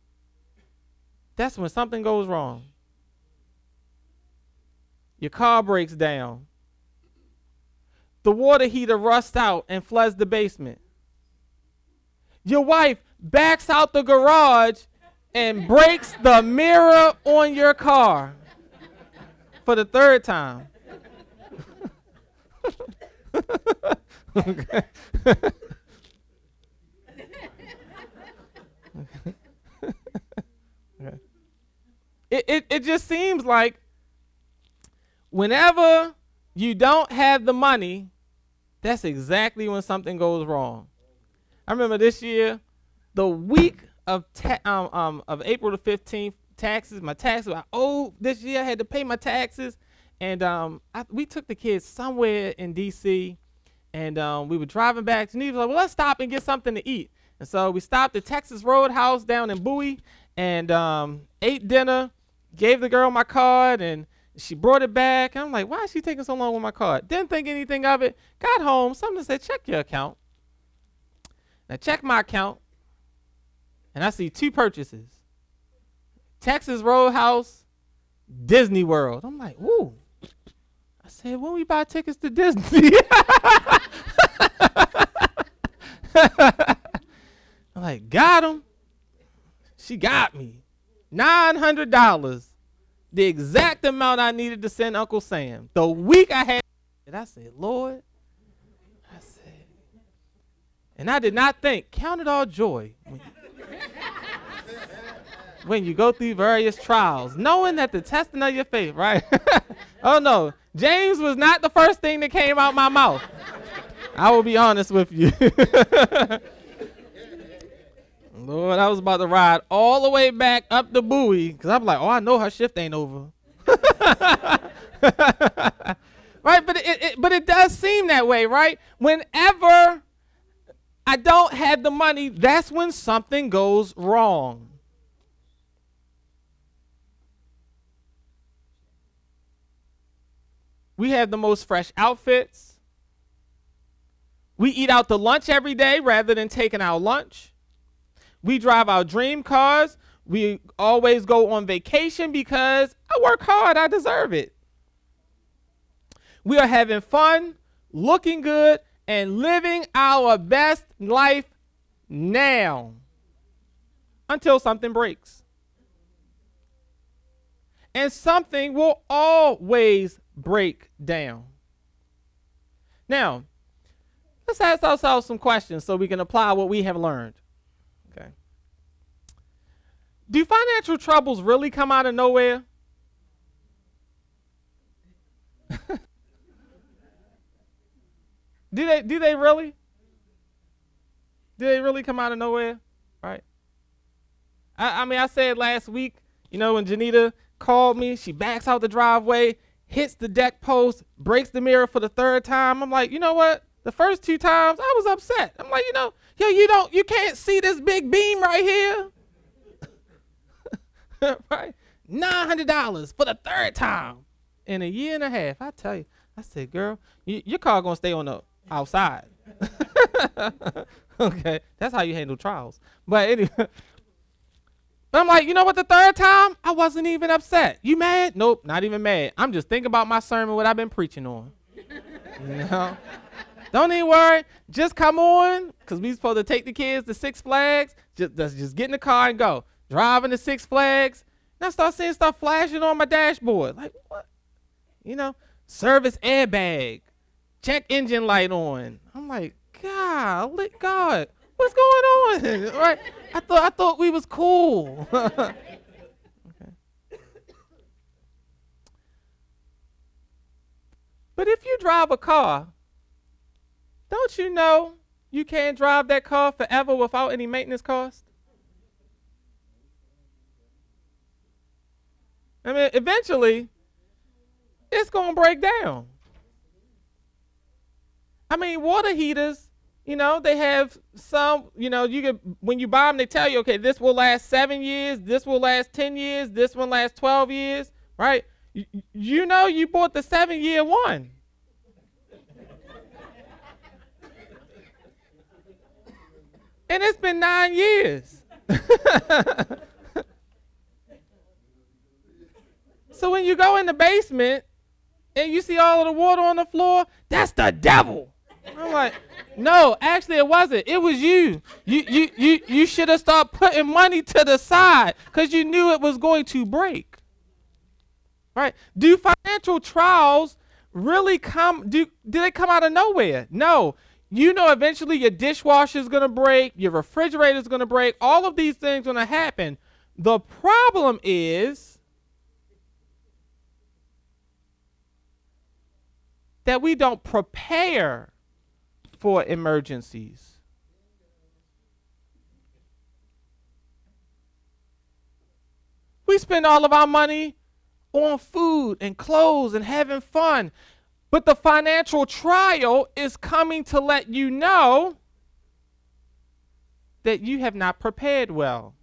that's when something goes wrong. Your car breaks down the water heater rusts out and floods the basement. Your wife backs out the garage and breaks the mirror on your car for the third time. [laughs] [laughs] it, it, it just seems like whenever you don't have the money, that's exactly when something goes wrong. I remember this year, the week of ta- um, um, of April the 15th, taxes, my taxes, I owed this year, I had to pay my taxes. And um, I, we took the kids somewhere in D.C. and um, we were driving back. Geneva was like, well, let's stop and get something to eat. And so we stopped at Texas Roadhouse down in Bowie and um, ate dinner, gave the girl my card, and she brought it back. I'm like, why is she taking so long with my card? Didn't think anything of it. Got home. Something said, check your account. I check my account, and I see two purchases Texas Roadhouse, Disney World. I'm like, ooh. I said, when we buy tickets to Disney? [laughs] I'm like, got him. She got me. $900 the exact amount I needed to send Uncle Sam. The week I had and I said, Lord, I said, and I did not think, count it all joy when [laughs] when you go through various trials, knowing that the testing of your faith, right? [laughs] oh no, James was not the first thing that came out my mouth. I will be honest with you. [laughs] Lord, I was about to ride all the way back up the Bowie because I'm like, oh, I know her shift ain't over. [laughs] right, but it, it, but it does seem that way, right? Whenever I don't have the money, that's when something goes wrong. We have the most fresh outfits. We eat out to lunch every day rather than taking our lunch. We drive our dream cars. We always go on vacation because I work hard. I deserve it. We are having fun, looking good, and living our best life now until something breaks. And something will always break down. Now, let's ask ourselves some questions so we can apply what we have learned. Do financial troubles really come out of nowhere? [laughs] do they do they really? Do they really come out of nowhere? Right? I, I mean I said last week, you know, when Janita called me, she backs out the driveway, hits the deck post, breaks the mirror for the third time. I'm like, you know what? The first two times I was upset. I'm like, you know, yo, you don't you can't see this big beam right here. [laughs] right? Nine hundred dollars for the third time in a year and a half. I tell you, I said, girl, you, your car gonna stay on the outside. [laughs] okay, that's how you handle trials. But anyway, [laughs] I'm like, you know what? The third time, I wasn't even upset. You mad? Nope, not even mad. I'm just thinking about my sermon, what I've been preaching on. you know. Don't even worry. Just come on, cause we supposed to take the kids to Six Flags. Just, just get in the car and go. Driving to Six Flags. And I start seeing stuff flashing on my dashboard. Like what? You know, service airbag, check engine light on. I'm like, God, God, what's going on? [laughs] right? I thought I thought we was cool. [laughs] okay. But if you drive a car, don't you know you can't drive that car forever without any maintenance cost? I mean, eventually, it's going to break down. I mean, water heaters, you know, they have some, you know, you can, when you buy them, they tell you, okay, this will last seven years, this will last 10 years, this one lasts 12 years, right? You, you know, you bought the seven year one. and it's been nine years. [laughs] so when you go in the basement and you see all of the water on the floor, that's the devil. I'm like, no, actually it wasn't. It was you. You you you you should have started putting money to the side because you knew it was going to break. Right? Do financial trials really come do do they come out of nowhere? No. You know eventually your dishwasher is gonna break, your refrigerator is gonna break, all of these things gonna happen. The problem is that we don't prepare for emergencies. We spend all of our money on food and clothes and having fun. But the financial trial is coming to let you know that you have not prepared well.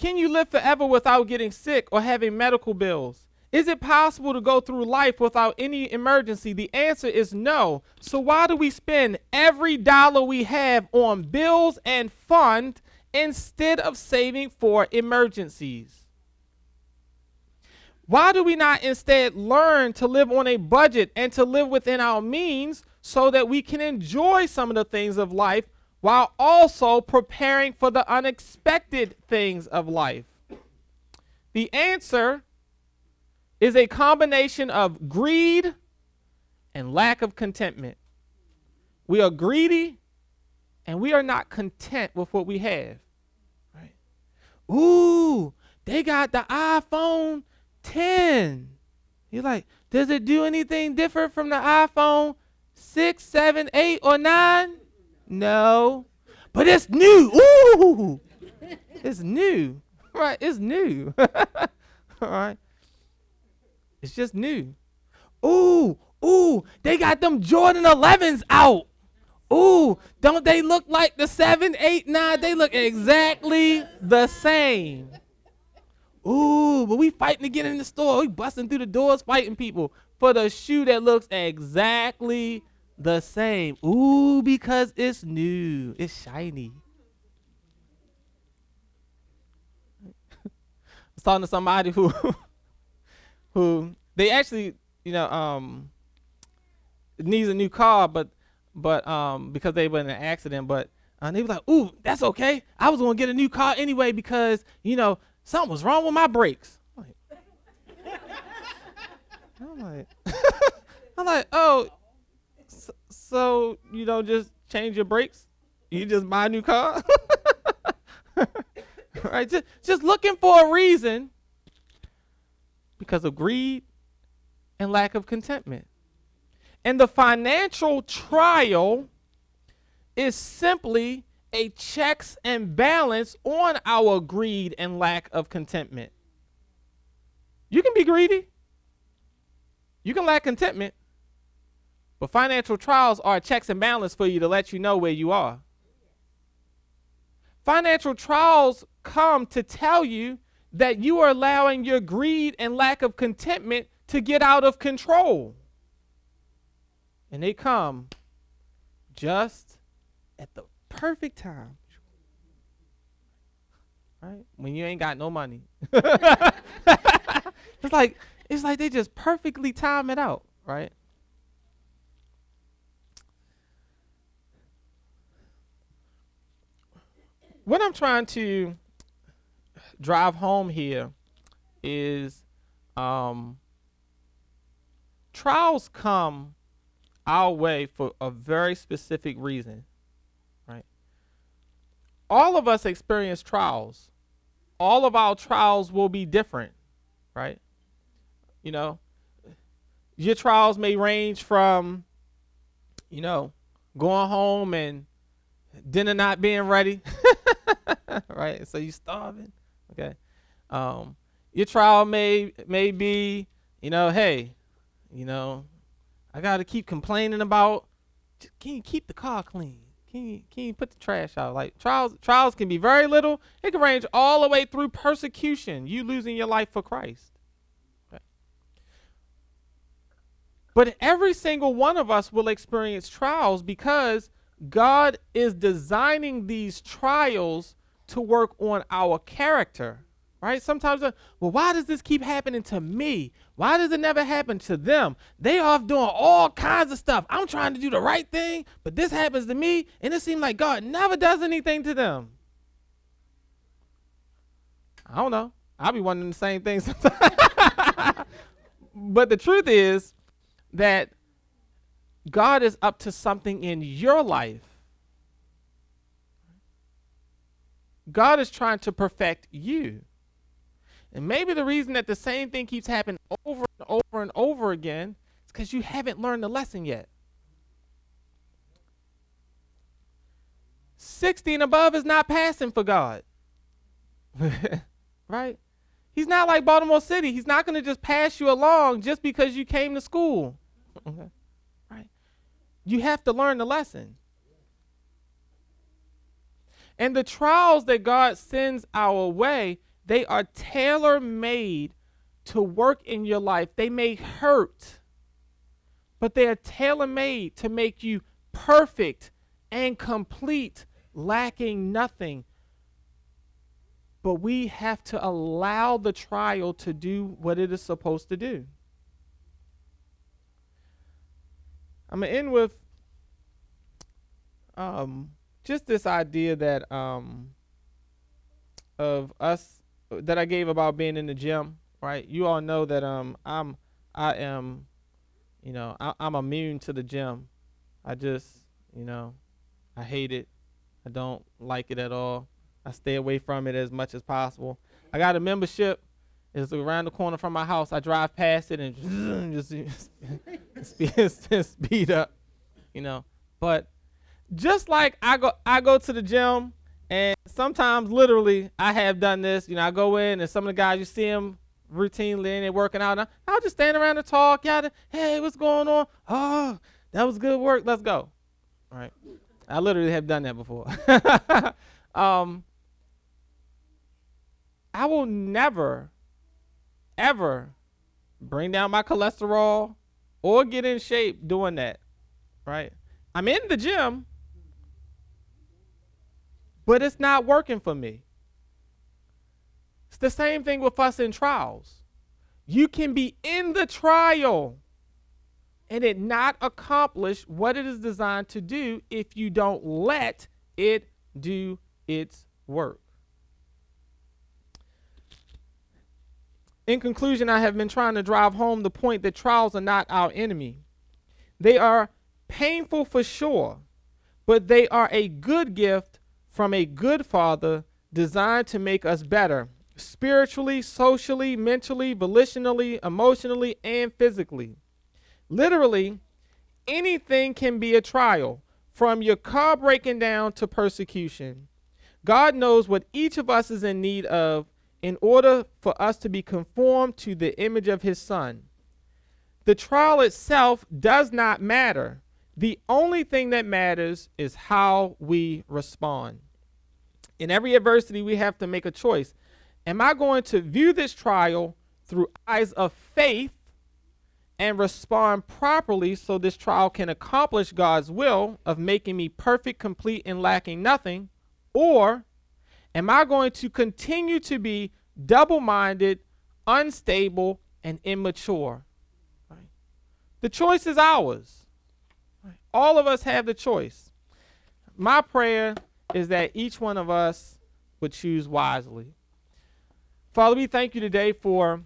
Can you live forever without getting sick or having medical bills? Is it possible to go through life without any emergency? The answer is no. So why do we spend every dollar we have on bills and fund instead of saving for emergencies? Why do we not instead learn to live on a budget and to live within our means so that we can enjoy some of the things of life while also preparing for the unexpected things of life? The answer is a combination of greed and lack of contentment. We are greedy and we are not content with what we have. Right? Ooh, they got the iPhone 10. You're like, does it do anything different from the iPhone 6, 7, 8, or 9? No. But it's new. Ooh. it's new. Right? It's new. [laughs] All right. It's just new. Ooh, ooh, they got them Jordan 11s out. Ooh, don't they look like the 7, 8, 9? They look exactly the same. Ooh, but we fighting to get in the store. We busting through the doors fighting people for the shoe that looks exactly the same. Ooh, because it's new. It's shiny. [laughs] I was talking to somebody who [laughs] who they actually, you know, um, needs a new car, but but um, because they were in an accident, but uh, they were like, "Ooh, that's okay. I was gonna get a new car anyway because you know something was wrong with my brakes." I'm like, [laughs] I'm like, oh, so, you know, just change your brakes. You just buy a new car, [laughs] right? Just, just looking for a reason because of greed and lack of contentment. And the financial trial is simply a checks and balance on our greed and lack of contentment. You can be greedy. You can lack contentment. But financial trials are checks and balances for you to let you know where you are. Financial trials come to tell you that you are allowing your greed and lack of contentment to get out of control. And they come just at the perfect time. Right? When you ain't got no money. [laughs] it's like it's like they just perfectly time it out, right? What I'm trying to drive home here is um, trials come our way for a very specific reason, right? All of us experience trials. All of our trials will be different, right? You know, your trials may range from, you know, going home and dinner not being ready, [laughs] right? So you starving, okay? Um, your trial may may be, you know, hey, you know, I got to keep complaining about. Can you keep the car clean? Can you can you put the trash out? Like trials trials can be very little. It can range all the way through persecution. You losing your life for Christ. Okay. But every single one of us will experience trials because God is designing these trials to work on our character right? Sometimes, uh, well, why does this keep happening to me? Why does it never happen to them? They are off doing all kinds of stuff. I'm trying to do the right thing, but this happens to me, and it seems like God never does anything to them. I don't know. I'll be wondering the same thing [laughs] sometimes. but the truth is that God is up to something in your life. God is trying to perfect you. And maybe the reason that the same thing keeps happening over and over and over again is because you haven't learned the lesson yet. 60 and above is not passing for God. [laughs] right? He's not like Baltimore City. He's not going to just pass you along just because you came to school. [laughs] okay. You have to learn the lesson. And the trials that God sends our way they are tailor made to work in your life. They may hurt, but they are tailor made to make you perfect and complete, lacking nothing. But we have to allow the trial to do what it is supposed to do. I'm to end with um, just this idea that um, of us that I gave about being in the gym, right? You all know that um I'm I am, you know, I, I'm immune to the gym. I just, you know, I hate it. I don't like it at all. I stay away from it as much as possible. I got a membership. It's around the corner from my house. I drive past it and [laughs] just, [laughs] speed, [laughs] speed up, you know. But just like I go, I go to the gym and sometimes, literally, I have done this. You know, I go in and some of the guys, you see them routinely and they're working out. I'll just stand around and talk. Yada, hey, what's going on? Oh, that was good work. Let's go. All right. I literally have done that before. [laughs] um, I will never, ever bring down my cholesterol or get in shape doing that. Right? I'm in the gym but it's not working for me. It's the same thing with us in trials. You can be in the trial and it not accomplish what it is designed to do if you don't let it do its work. In conclusion, I have been trying to drive home the point that trials are not our enemy. They are painful for sure, but they are a good gift from a good father designed to make us better spiritually, socially, mentally, volitionally, emotionally, and physically. Literally, anything can be a trial, from your car breaking down to persecution. God knows what each of us is in need of in order for us to be conformed to the image of his son. The trial itself does not matter. The only thing that matters is how we respond. In every adversity, we have to make a choice. Am I going to view this trial through eyes of faith and respond properly so this trial can accomplish God's will of making me perfect, complete, and lacking nothing? Or am I going to continue to be double minded, unstable, and immature? The choice is ours. All of us have the choice. My prayer is that each one of us would choose wisely. Father, we thank you today for